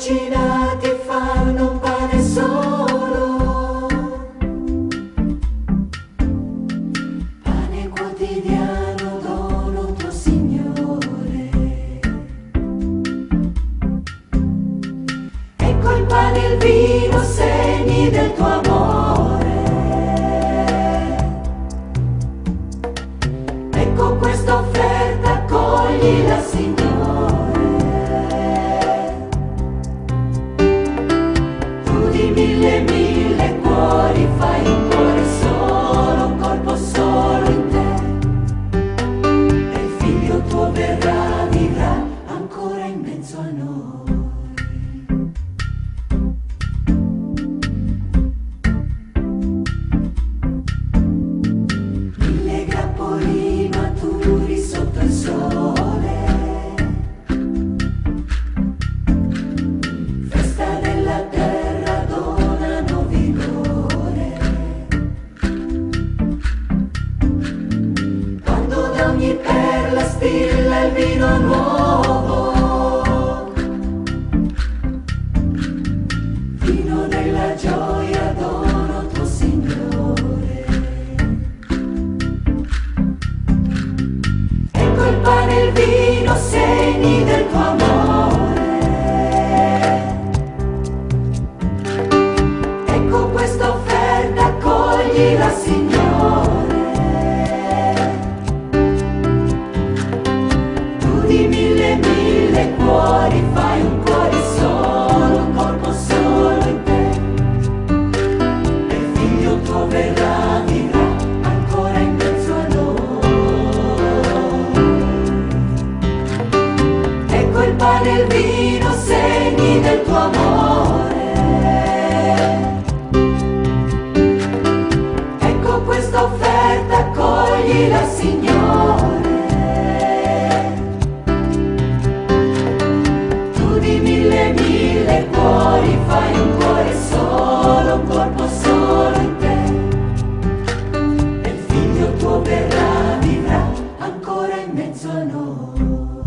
farcinati fanno un pane solo. Pane quotidiano dono tuo Signore. Ecco il pane e il vino, segni del tuo amore. Ecco questa offerta, accoglila Signore. Perla stilla il vino nuovo. Fai un cuore solo, un corpo solo in te. Il figlio tuo verrà, ancora in mezzo a noi. Ecco il pane e il vino, segni del tuo amore. Ecco questa offerta, Signore. fai un cuore solo, un corpo solo in te. E il figlio tuo verrà, vivrà ancora in mezzo a noi.